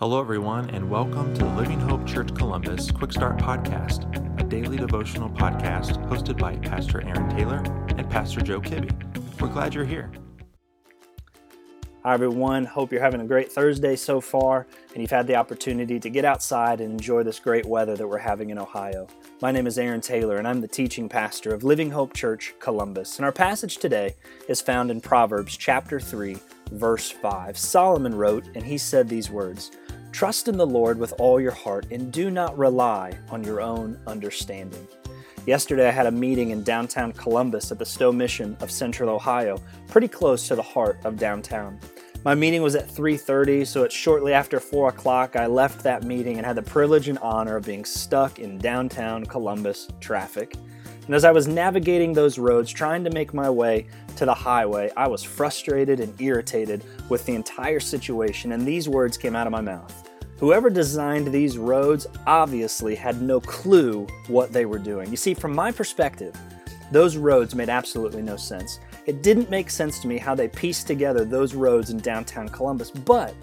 Hello, everyone, and welcome to the Living Hope Church Columbus Quick Start Podcast, a daily devotional podcast hosted by Pastor Aaron Taylor and Pastor Joe Kibbe. We're glad you're here. Hi, everyone. Hope you're having a great Thursday so far, and you've had the opportunity to get outside and enjoy this great weather that we're having in Ohio. My name is Aaron Taylor, and I'm the teaching pastor of Living Hope Church Columbus. And our passage today is found in Proverbs chapter 3, verse 5. Solomon wrote, and he said these words Trust in the Lord with all your heart and do not rely on your own understanding. Yesterday, I had a meeting in downtown Columbus at the Stowe Mission of Central Ohio, pretty close to the heart of downtown. My meeting was at 3:30, so it's shortly after 4 o'clock I left that meeting and had the privilege and honor of being stuck in downtown Columbus traffic. And as I was navigating those roads, trying to make my way to the highway, I was frustrated and irritated with the entire situation, and these words came out of my mouth. Whoever designed these roads obviously had no clue what they were doing. You see, from my perspective, those roads made absolutely no sense. It didn't make sense to me how they pieced together those roads in downtown Columbus, but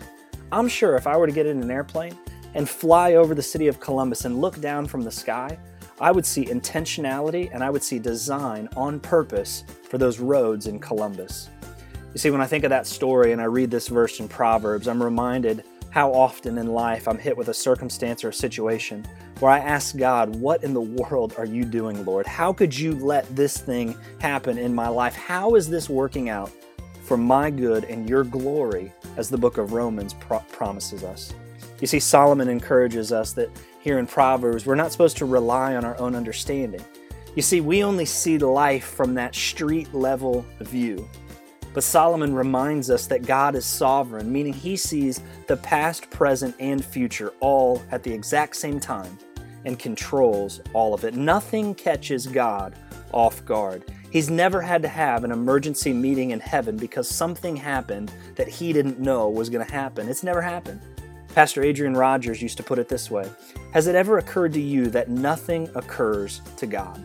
I'm sure if I were to get in an airplane and fly over the city of Columbus and look down from the sky, I would see intentionality and I would see design on purpose for those roads in Columbus. You see, when I think of that story and I read this verse in Proverbs, I'm reminded how often in life I'm hit with a circumstance or a situation where I ask God, What in the world are you doing, Lord? How could you let this thing happen in my life? How is this working out for my good and your glory, as the book of Romans pro- promises us? You see, Solomon encourages us that here in Proverbs, we're not supposed to rely on our own understanding. You see, we only see life from that street level view. But Solomon reminds us that God is sovereign, meaning he sees the past, present, and future all at the exact same time and controls all of it. Nothing catches God off guard. He's never had to have an emergency meeting in heaven because something happened that he didn't know was going to happen. It's never happened. Pastor Adrian Rogers used to put it this way Has it ever occurred to you that nothing occurs to God?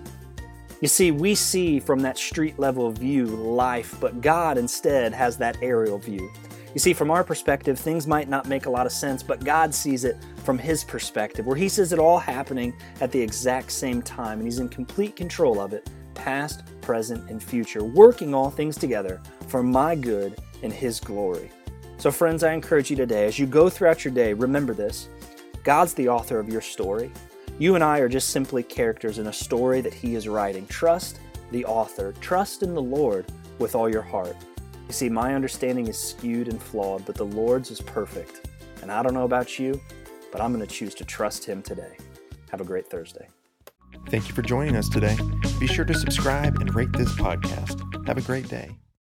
You see, we see from that street level view life, but God instead has that aerial view. You see, from our perspective, things might not make a lot of sense, but God sees it from His perspective, where He sees it all happening at the exact same time, and He's in complete control of it, past, present, and future, working all things together for my good and His glory. So, friends, I encourage you today, as you go throughout your day, remember this God's the author of your story. You and I are just simply characters in a story that He is writing. Trust the author, trust in the Lord with all your heart. You see, my understanding is skewed and flawed, but the Lord's is perfect. And I don't know about you, but I'm going to choose to trust Him today. Have a great Thursday. Thank you for joining us today. Be sure to subscribe and rate this podcast. Have a great day.